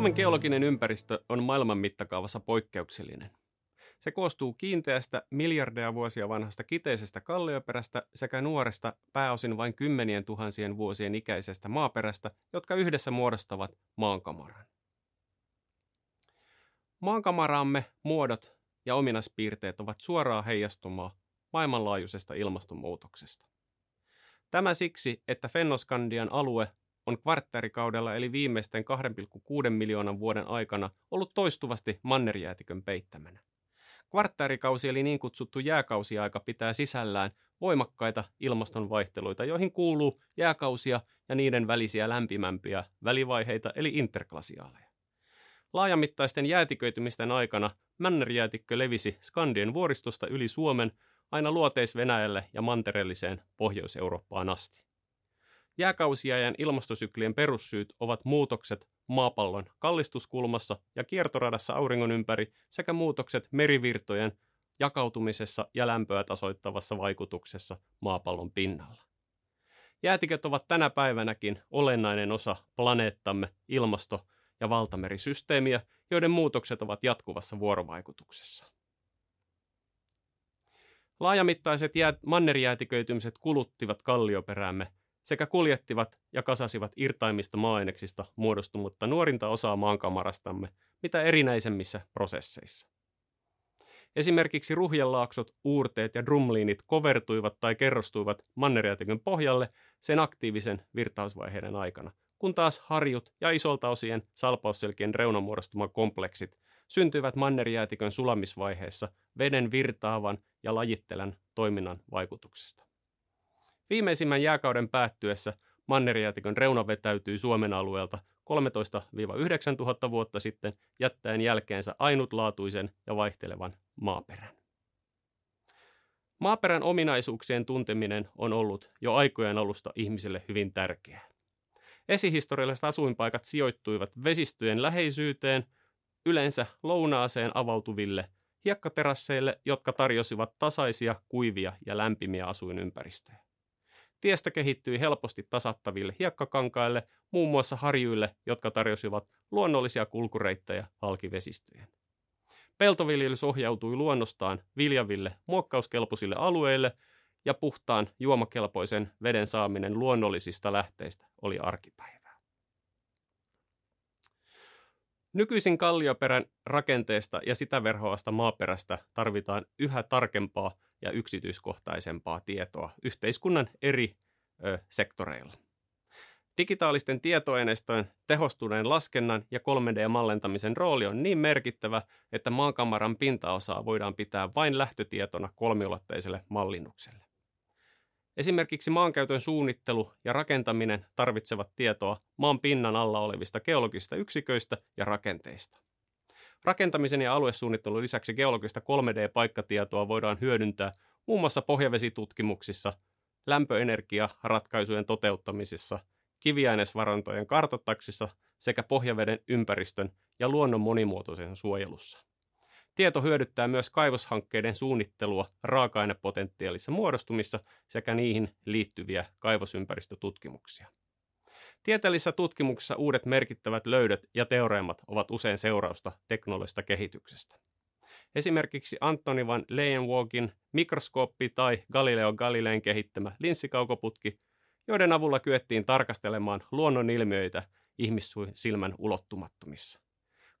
Suomen geologinen ympäristö on maailman mittakaavassa poikkeuksellinen. Se koostuu kiinteästä miljardeja vuosia vanhasta kiteisestä kallioperästä sekä nuoresta pääosin vain kymmenien tuhansien vuosien ikäisestä maaperästä, jotka yhdessä muodostavat maankamaran. Maankamaraamme muodot ja ominaispiirteet ovat suoraa heijastumaa maailmanlaajuisesta ilmastonmuutoksesta. Tämä siksi, että Fennoskandian alue on kvartterikaudella eli viimeisten 2,6 miljoonan vuoden aikana ollut toistuvasti mannerjäätikön peittämänä. Kvartterikausi eli niin kutsuttu jääkausiaika pitää sisällään voimakkaita ilmastonvaihteluita, joihin kuuluu jääkausia ja niiden välisiä lämpimämpiä välivaiheita eli interglasiaaleja. Laajamittaisten jäätiköitymisten aikana Männerjäätikkö levisi Skandien vuoristosta yli Suomen aina luoteis-Venäjälle ja mantereelliseen Pohjois-Eurooppaan asti. Jääkausiajan ilmastosyklien perussyyt ovat muutokset maapallon kallistuskulmassa ja kiertoradassa auringon ympäri sekä muutokset merivirtojen jakautumisessa ja lämpöä tasoittavassa vaikutuksessa maapallon pinnalla. Jäätiköt ovat tänä päivänäkin olennainen osa planeettamme ilmasto- ja valtamerisysteemiä, joiden muutokset ovat jatkuvassa vuorovaikutuksessa. Laajamittaiset jää- mannerjäätiköitymiset kuluttivat kallioperäämme sekä kuljettivat ja kasasivat irtaimista maaaineksista muodostunutta nuorinta osaa maankamarastamme mitä erinäisemmissä prosesseissa. Esimerkiksi ruhjelaaksot, uurteet ja drumliinit kovertuivat tai kerrostuivat mannerjäätikön pohjalle sen aktiivisen virtausvaiheiden aikana, kun taas harjut ja isolta osien salpausselkien reunamuodostuma kompleksit syntyivät mannerjäätikön sulamisvaiheessa veden virtaavan ja lajittelen toiminnan vaikutuksesta. Viimeisimmän jääkauden päättyessä mannerjäätikön reuna vetäytyi Suomen alueelta 13-9 000 vuotta sitten jättäen jälkeensä ainutlaatuisen ja vaihtelevan maaperän. Maaperän ominaisuuksien tunteminen on ollut jo aikojen alusta ihmiselle hyvin tärkeää. Esihistorialliset asuinpaikat sijoittuivat vesistöjen läheisyyteen, yleensä lounaaseen avautuville hiekkaterasseille, jotka tarjosivat tasaisia, kuivia ja lämpimiä asuinympäristöjä. Tiestä kehittyi helposti tasattaville hiekkakankaille, muun muassa harjuille, jotka tarjosivat luonnollisia kulkureittejä halkivesistöjen. Peltoviljelys ohjautui luonnostaan viljaville, muokkauskelpoisille alueille ja puhtaan juomakelpoisen veden saaminen luonnollisista lähteistä oli arkipäivää. Nykyisin kallioperän rakenteesta ja sitä verhoavasta maaperästä tarvitaan yhä tarkempaa ja yksityiskohtaisempaa tietoa yhteiskunnan eri ö, sektoreilla. Digitaalisten tietoaineistojen tehostuneen laskennan ja 3D-mallentamisen rooli on niin merkittävä, että maankamaran pintaosaa voidaan pitää vain lähtötietona kolmiulotteiselle mallinnukselle. Esimerkiksi maankäytön suunnittelu ja rakentaminen tarvitsevat tietoa maan pinnan alla olevista geologisista yksiköistä ja rakenteista. Rakentamisen ja aluesuunnittelun lisäksi geologista 3D-paikkatietoa voidaan hyödyntää muun muassa pohjavesitutkimuksissa, lämpöenergiaratkaisujen toteuttamisissa, kiviainesvarantojen kartoittaksissa sekä pohjaveden ympäristön ja luonnon monimuotoisen suojelussa. Tieto hyödyttää myös kaivoshankkeiden suunnittelua raaka-ainepotentiaalissa muodostumissa sekä niihin liittyviä kaivosympäristötutkimuksia. Tieteellisessä tutkimuksessa uudet merkittävät löydöt ja teoreemat ovat usein seurausta teknologisesta kehityksestä. Esimerkiksi Antoni van Leeuwenhoekin mikroskooppi tai Galileo Galilein kehittämä linssikaukoputki, joiden avulla kyettiin tarkastelemaan luonnonilmiöitä ihmissilmän ulottumattomissa.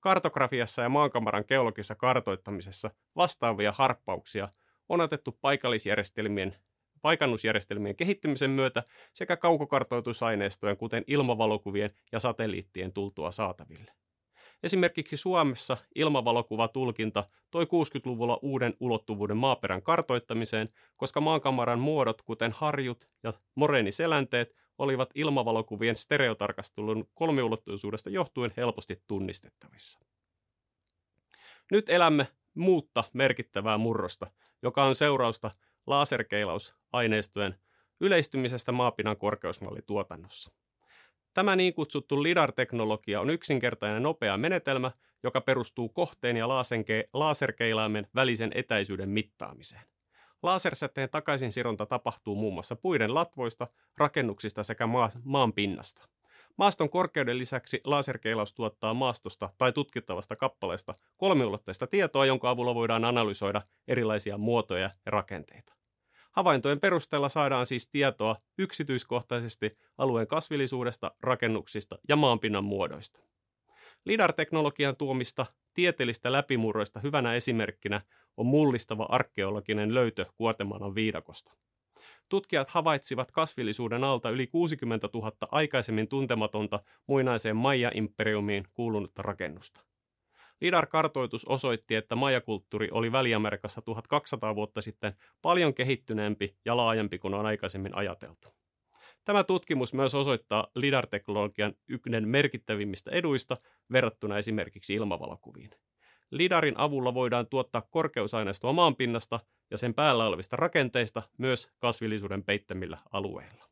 Kartografiassa ja maankamaran geologisessa kartoittamisessa vastaavia harppauksia on otettu paikallisjärjestelmien paikannusjärjestelmien kehittymisen myötä sekä kaukokartoitusaineistojen, kuten ilmavalokuvien ja satelliittien tultua saataville. Esimerkiksi Suomessa ilmavalokuvatulkinta toi 60-luvulla uuden ulottuvuuden maaperän kartoittamiseen, koska maankamaran muodot, kuten harjut ja moreeniselänteet, olivat ilmavalokuvien stereotarkastelun kolmiulotteisuudesta johtuen helposti tunnistettavissa. Nyt elämme muutta merkittävää murrosta, joka on seurausta laserkeilausaineistojen yleistymisestä maapinnan korkeusmallituotannossa. Tämä niin kutsuttu LIDAR-teknologia on yksinkertainen nopea menetelmä, joka perustuu kohteen ja laserkeilaimen välisen etäisyyden mittaamiseen. Lasersäteen takaisinsironta tapahtuu muun muassa puiden latvoista, rakennuksista sekä maa, maan pinnasta. Maaston korkeuden lisäksi laserkeilaus tuottaa maastosta tai tutkittavasta kappaleesta kolmiulotteista tietoa, jonka avulla voidaan analysoida erilaisia muotoja ja rakenteita. Havaintojen perusteella saadaan siis tietoa yksityiskohtaisesti alueen kasvillisuudesta, rakennuksista ja maanpinnan muodoista. LIDAR-teknologian tuomista tieteellistä läpimurroista hyvänä esimerkkinä on mullistava arkeologinen löytö Guatemalan viidakosta. Tutkijat havaitsivat kasvillisuuden alta yli 60 000 aikaisemmin tuntematonta muinaiseen Maya-imperiumiin kuulunutta rakennusta. LIDAR-kartoitus osoitti, että majakulttuuri oli Väli-Amerikassa 1200 vuotta sitten paljon kehittyneempi ja laajempi kuin on aikaisemmin ajateltu. Tämä tutkimus myös osoittaa LIDAR-teknologian yhden merkittävimmistä eduista verrattuna esimerkiksi ilmavalokuviin. LIDARin avulla voidaan tuottaa korkeusaineistoa maanpinnasta ja sen päällä olevista rakenteista myös kasvillisuuden peittämillä alueilla.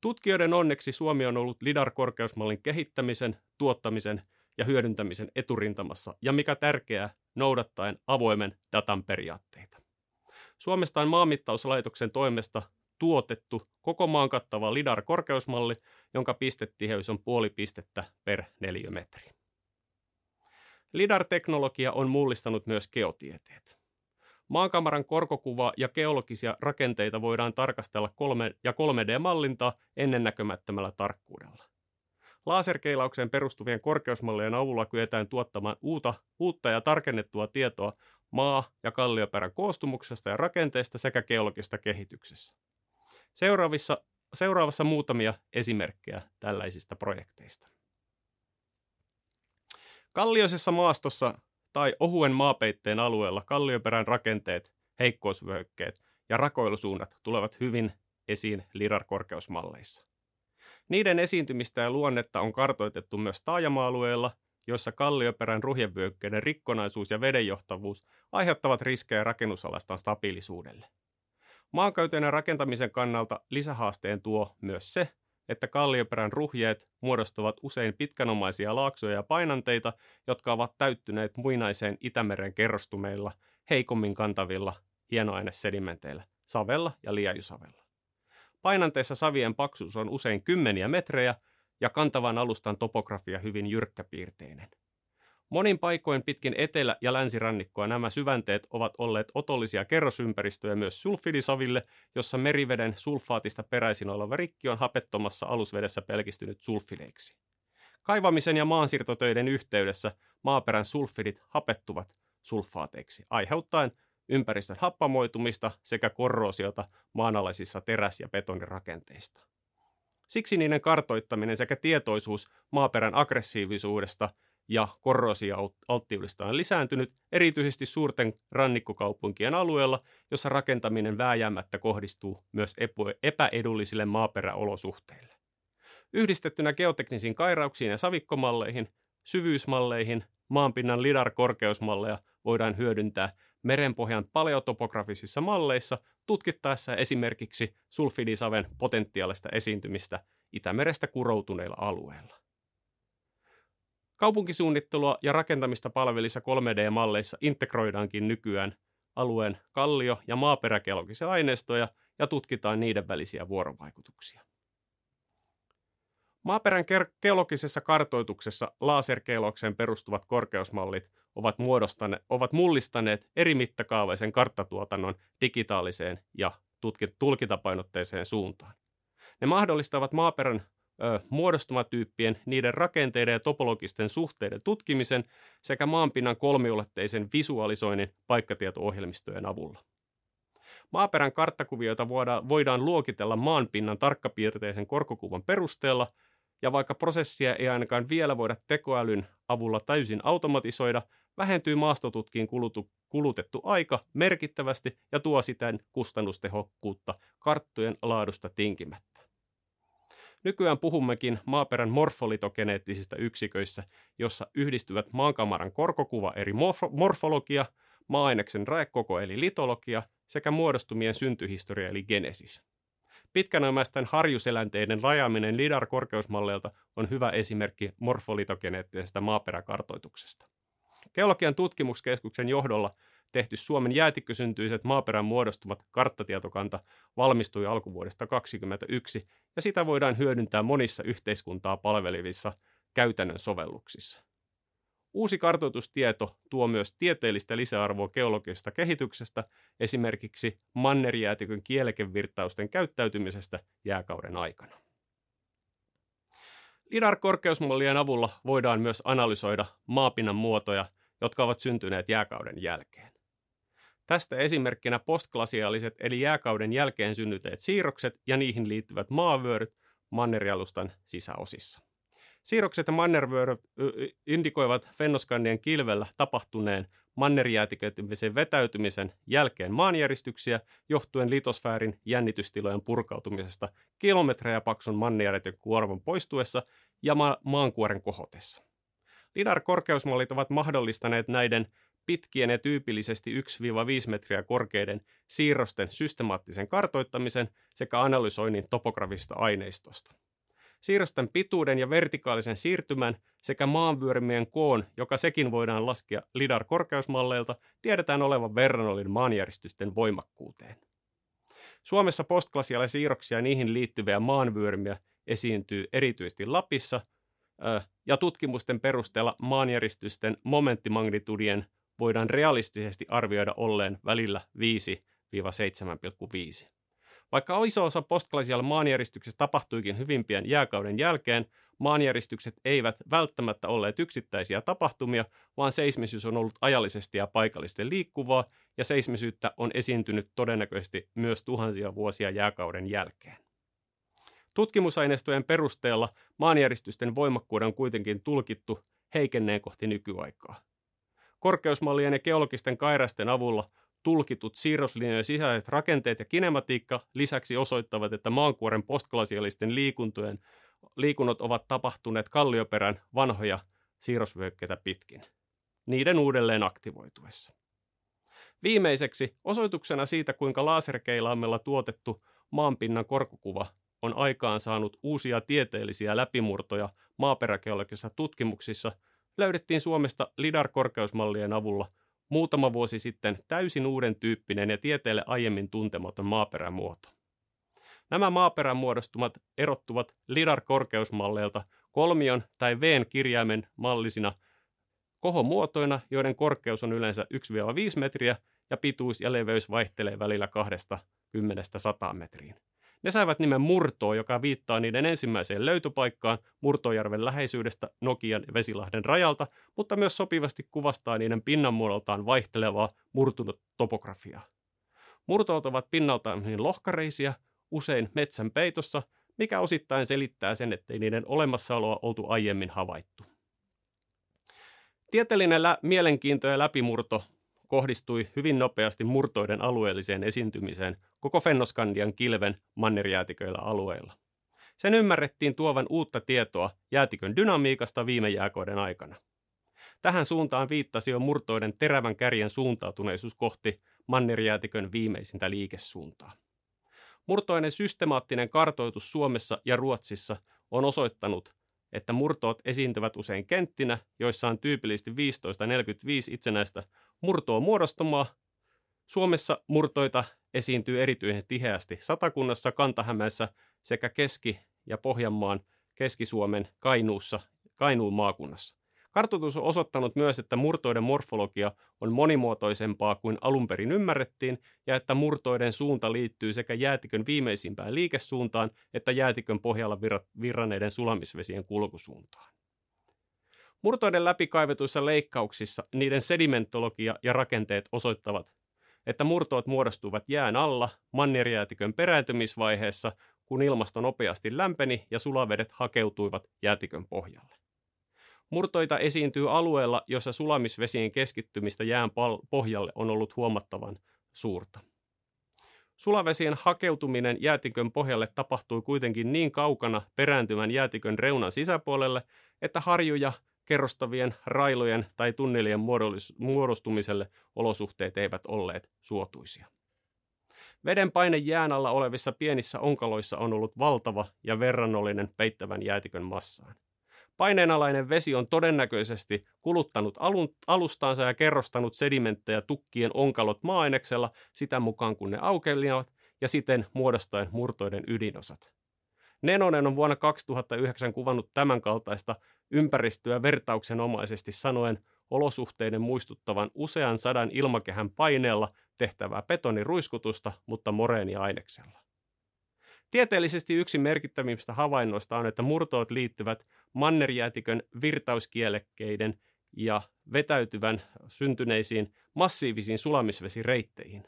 Tutkijoiden onneksi Suomi on ollut LIDAR-korkeusmallin kehittämisen, tuottamisen ja hyödyntämisen eturintamassa ja mikä tärkeää, noudattaen avoimen datan periaatteita. Suomesta on maanmittauslaitoksen toimesta tuotettu koko maan kattava LIDAR-korkeusmalli, jonka pistetiheys on puoli pistettä per neliömetri. LIDAR-teknologia on mullistanut myös geotieteet. Maankamaran korkokuva ja geologisia rakenteita voidaan tarkastella kolme- ja 3D-mallintaa ennennäkemättömällä tarkkuudella. Laserkeilaukseen perustuvien korkeusmallien avulla kyetään tuottamaan uutta, uutta ja tarkennettua tietoa maa- ja kallioperän koostumuksesta ja rakenteesta sekä geologista kehityksessä. Seuraavissa, seuraavassa muutamia esimerkkejä tällaisista projekteista. Kallioisessa maastossa tai ohuen maapeitteen alueella kallioperän rakenteet, heikkousvyöhykkeet ja rakoilusuunnat tulevat hyvin esiin LIDAR-korkeusmalleissa. Niiden esiintymistä ja luonnetta on kartoitettu myös taajama-alueilla, joissa kallioperän ruhjevyöhykkeiden rikkonaisuus ja vedenjohtavuus aiheuttavat riskejä rakennusalastan stabiilisuudelle. Maankäytön ja rakentamisen kannalta lisähaasteen tuo myös se, että kallioperän ruhjeet muodostavat usein pitkänomaisia laaksoja ja painanteita, jotka ovat täyttyneet muinaiseen Itämeren kerrostumeilla, heikommin kantavilla hienoainesedimenteillä, savella ja liajusavella. Painanteissa savien paksuus on usein kymmeniä metrejä ja kantavan alustan topografia hyvin jyrkkäpiirteinen. Monin paikoin pitkin etelä- ja länsirannikkoa nämä syvänteet ovat olleet otollisia kerrosympäristöjä myös sulfidisaville, jossa meriveden sulfaatista peräisin oleva rikki on hapettomassa alusvedessä pelkistynyt sulfideiksi. Kaivamisen ja maansiirtotöiden yhteydessä maaperän sulfidit hapettuvat sulfaateiksi, aiheuttaen ympäristön happamoitumista sekä korroosiota maanalaisissa teräs- ja betonirakenteista. Siksi niiden kartoittaminen sekä tietoisuus maaperän aggressiivisuudesta ja korrosioalttiudesta on lisääntynyt erityisesti suurten rannikkokaupunkien alueella, jossa rakentaminen vääjäämättä kohdistuu myös epäedullisille maaperäolosuhteille. Yhdistettynä geoteknisiin kairauksiin ja savikkomalleihin, syvyysmalleihin, maanpinnan lidar-korkeusmalleja voidaan hyödyntää merenpohjan paleotopografisissa malleissa tutkittaessa esimerkiksi sulfidisaven potentiaalista esiintymistä Itämerestä kuroutuneilla alueilla. Kaupunkisuunnittelua ja rakentamista palvelissa 3D-malleissa integroidaankin nykyään alueen kallio- ja maaperäkeologisia aineistoja ja tutkitaan niiden välisiä vuorovaikutuksia. Maaperän geologisessa kartoituksessa laserkeilokseen perustuvat korkeusmallit ovat, ovat mullistaneet eri mittakaavaisen karttatuotannon digitaaliseen ja tulkintapainotteiseen suuntaan. Ne mahdollistavat maaperän muodostumatyyppien, niiden rakenteiden ja topologisten suhteiden tutkimisen sekä maanpinnan kolmiulotteisen visualisoinnin paikkatieto-ohjelmistojen avulla. Maaperän karttakuvioita voidaan, luokitella maanpinnan tarkkapiirteisen korkokuvan perusteella, ja vaikka prosessia ei ainakaan vielä voida tekoälyn avulla täysin automatisoida, vähentyy maastotutkiin kulutu, kulutettu aika merkittävästi ja tuo siten kustannustehokkuutta karttojen laadusta tinkimättä. Nykyään puhummekin maaperän morfolitogeneettisistä yksiköissä, jossa yhdistyvät maankamaran korkokuva eri morfologia, maa-aineksen raekoko eli litologia sekä muodostumien syntyhistoria eli genesis. Pitkänämäisten harjuselänteiden rajaaminen LIDAR-korkeusmalleilta on hyvä esimerkki morfolitogeneettisesta maaperäkartoituksesta. Geologian tutkimuskeskuksen johdolla tehty Suomen jäätikkösyntyiset maaperän muodostumat karttatietokanta valmistui alkuvuodesta 2021 ja sitä voidaan hyödyntää monissa yhteiskuntaa palvelevissa käytännön sovelluksissa. Uusi kartoitustieto tuo myös tieteellistä lisäarvoa geologisesta kehityksestä, esimerkiksi mannerjäätikön kielekevirtausten käyttäytymisestä jääkauden aikana. LIDAR-korkeusmallien avulla voidaan myös analysoida maapinnan muotoja, jotka ovat syntyneet jääkauden jälkeen. Tästä esimerkkinä postglasiaaliset eli jääkauden jälkeen synnyteet siirrokset ja niihin liittyvät maavyöryt mannerialustan sisäosissa. Siirrokset ja mannervyöryt indikoivat Fennoskandien kilvellä tapahtuneen mannerjäätiköitymisen vetäytymisen jälkeen maanjäristyksiä johtuen litosfäärin jännitystilojen purkautumisesta kilometrejä paksun mannerjäätikön kuorman poistuessa ja ma- maankuoren kohotessa. LIDAR-korkeusmallit ovat mahdollistaneet näiden pitkien ja tyypillisesti 1-5 metriä korkeiden siirrosten systemaattisen kartoittamisen sekä analysoinnin topografista aineistosta. Siirrosten pituuden ja vertikaalisen siirtymän sekä maanvyörimien koon, joka sekin voidaan laskea LIDAR-korkeusmalleilta, tiedetään olevan verrannollinen maanjäristysten voimakkuuteen. Suomessa postglasialle siirroksia ja niihin liittyviä maanvyörymiä esiintyy erityisesti Lapissa, ja tutkimusten perusteella maanjäristysten momenttimagnitudien voidaan realistisesti arvioida olleen välillä 5-7,5. Vaikka iso osa postglasial maanjäristyksestä tapahtuikin hyvin pian jääkauden jälkeen, maanjäristykset eivät välttämättä olleet yksittäisiä tapahtumia, vaan seismisyys on ollut ajallisesti ja paikallisesti liikkuvaa, ja seismisyyttä on esiintynyt todennäköisesti myös tuhansia vuosia jääkauden jälkeen. Tutkimusaineistojen perusteella maanjäristysten voimakkuuden on kuitenkin tulkittu heikenneen kohti nykyaikaa. Korkeusmallien ja geologisten kairasten avulla tulkitut siirroslinjojen sisäiset rakenteet ja kinematiikka lisäksi osoittavat, että maankuoren postglasialisten liikuntojen liikunnot ovat tapahtuneet kallioperän vanhoja siirrosvyökkeitä pitkin, niiden uudelleen aktivoituessa. Viimeiseksi osoituksena siitä, kuinka laserkeilaamella tuotettu maanpinnan korkokuva on aikaan saanut uusia tieteellisiä läpimurtoja maaperägeologisissa tutkimuksissa, löydettiin Suomesta LIDAR-korkeusmallien avulla muutama vuosi sitten täysin uuden tyyppinen ja tieteelle aiemmin tuntematon maaperämuoto. Nämä maaperämuodostumat erottuvat LIDAR-korkeusmalleilta kolmion tai v kirjaimen mallisina kohomuotoina, joiden korkeus on yleensä 1-5 metriä ja pituus ja leveys vaihtelee välillä 20-100 metriin. Ne saivat nimen Murtoa, joka viittaa niiden ensimmäiseen löytöpaikkaan Murtojärven läheisyydestä Nokian Vesilahden rajalta, mutta myös sopivasti kuvastaa niiden pinnanmuodoltaan vaihtelevaa murtunut topografiaa. Murtoot ovat pinnaltaan hyvin lohkareisia, usein metsän peitossa, mikä osittain selittää sen, ettei niiden olemassaoloa oltu aiemmin havaittu. Tieteellinen lä- mielenkiinto ja läpimurto kohdistui hyvin nopeasti murtoiden alueelliseen esiintymiseen koko Fennoskandian kilven mannerjäätiköillä alueilla. Sen ymmärrettiin tuovan uutta tietoa jäätikön dynamiikasta viime jääkoiden aikana. Tähän suuntaan viittasi jo murtoiden terävän kärjen suuntautuneisuus kohti mannerjäätikön viimeisintä liikesuuntaa. Murtoinen systemaattinen kartoitus Suomessa ja Ruotsissa on osoittanut, että murtoot esiintyvät usein kenttinä, joissa on tyypillisesti 15-45 itsenäistä murtoa muodostumaa. Suomessa murtoita esiintyy erityisen tiheästi Satakunnassa, Kantahämeessä sekä Keski- ja Pohjanmaan, Keski-Suomen, Kainuussa, Kainuun maakunnassa. Kartoitus on osoittanut myös, että murtoiden morfologia on monimuotoisempaa kuin alun perin ymmärrettiin, ja että murtoiden suunta liittyy sekä jäätikön viimeisimpään liikesuuntaan että jäätikön pohjalla virranneiden sulamisvesien kulkusuuntaan. Murtoiden läpikaivetuissa leikkauksissa niiden sedimentologia ja rakenteet osoittavat, että murtoot muodostuvat jään alla mannerjäätikön perääntymisvaiheessa, kun ilmasto nopeasti lämpeni ja sulavedet hakeutuivat jäätikön pohjalle. Murtoita esiintyy alueella, jossa sulamisvesien keskittymistä jään pohjalle on ollut huomattavan suurta. Sulavesien hakeutuminen jäätikön pohjalle tapahtui kuitenkin niin kaukana perääntymän jäätikön reunan sisäpuolelle, että harjuja kerrostavien railojen tai tunnelien muodostumiselle olosuhteet eivät olleet suotuisia. Veden paine jään alla olevissa pienissä onkaloissa on ollut valtava ja verrannollinen peittävän jäätikön massaan. Paineenalainen vesi on todennäköisesti kuluttanut alustaansa ja kerrostanut sedimenttejä tukkien onkalot maaaineksella sitä mukaan kun ne aukelivat ja siten muodostaen murtoiden ydinosat. Nenonen on vuonna 2009 kuvannut tämänkaltaista ympäristöä vertauksenomaisesti sanoen olosuhteiden muistuttavan usean sadan ilmakehän paineella tehtävää betoniruiskutusta, mutta moreeniaineksella. Tieteellisesti yksi merkittävimmistä havainnoista on, että murtoot liittyvät mannerjäätikön virtauskielekkeiden ja vetäytyvän syntyneisiin massiivisiin sulamisvesireitteihin.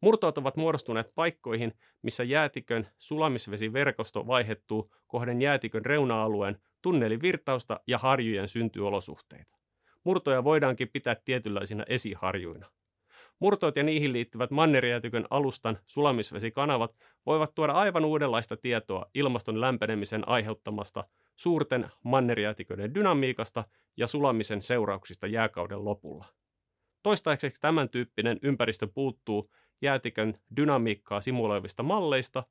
Murtoot ovat muodostuneet paikkoihin, missä jäätikön sulamisvesiverkosto vaihettuu kohden jäätikön reuna-alueen tunnelivirtausta ja harjujen syntyolosuhteita. Murtoja voidaankin pitää tietynlaisina esiharjuina. Murtoot ja niihin liittyvät mannerjäätikön alustan sulamisvesikanavat voivat tuoda aivan uudenlaista tietoa ilmaston lämpenemisen aiheuttamasta suurten mannerjäätiköiden dynamiikasta ja sulamisen seurauksista jääkauden lopulla. Toistaiseksi tämän tyyppinen ympäristö puuttuu jäätikön dynamiikkaa simuloivista malleista,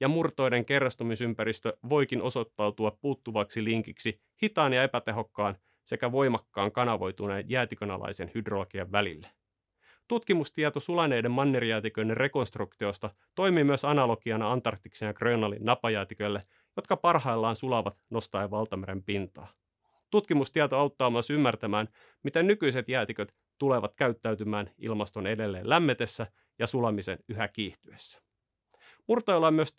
ja murtoiden kerrostumisympäristö voikin osoittautua puuttuvaksi linkiksi hitaan ja epätehokkaan sekä voimakkaan kanavoituneen jäätikönalaisen hydrologian välille. Tutkimustieto sulaneiden mannerjäätiköiden rekonstruktiosta toimii myös analogiana Antarktiksen ja Grönalin napajäätiköille, jotka parhaillaan sulavat nostaen valtameren pintaa. Tutkimustieto auttaa myös ymmärtämään, miten nykyiset jäätiköt tulevat käyttäytymään ilmaston edelleen lämmetessä ja sulamisen yhä kiihtyessä. Murtoilla on myös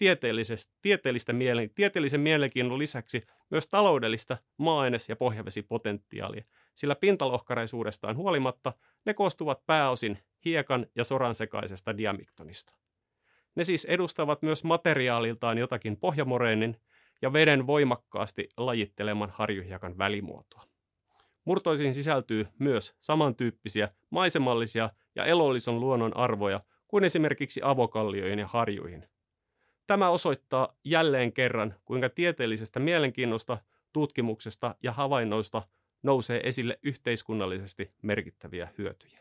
tieteellistä mielen, tieteellisen mielenkiinnon lisäksi myös taloudellista maa-aines- ja pohjavesipotentiaalia, sillä pintalohkareisuudestaan huolimatta ne koostuvat pääosin hiekan ja soran sekaisesta diamiktonista. Ne siis edustavat myös materiaaliltaan jotakin pohjamoreenin ja veden voimakkaasti lajitteleman harjuhjakan välimuotoa. Murtoisiin sisältyy myös samantyyppisiä maisemallisia ja elollisen luonnon arvoja kuin esimerkiksi avokallioihin ja harjuihin. Tämä osoittaa jälleen kerran, kuinka tieteellisestä mielenkiinnosta, tutkimuksesta ja havainnoista nousee esille yhteiskunnallisesti merkittäviä hyötyjä.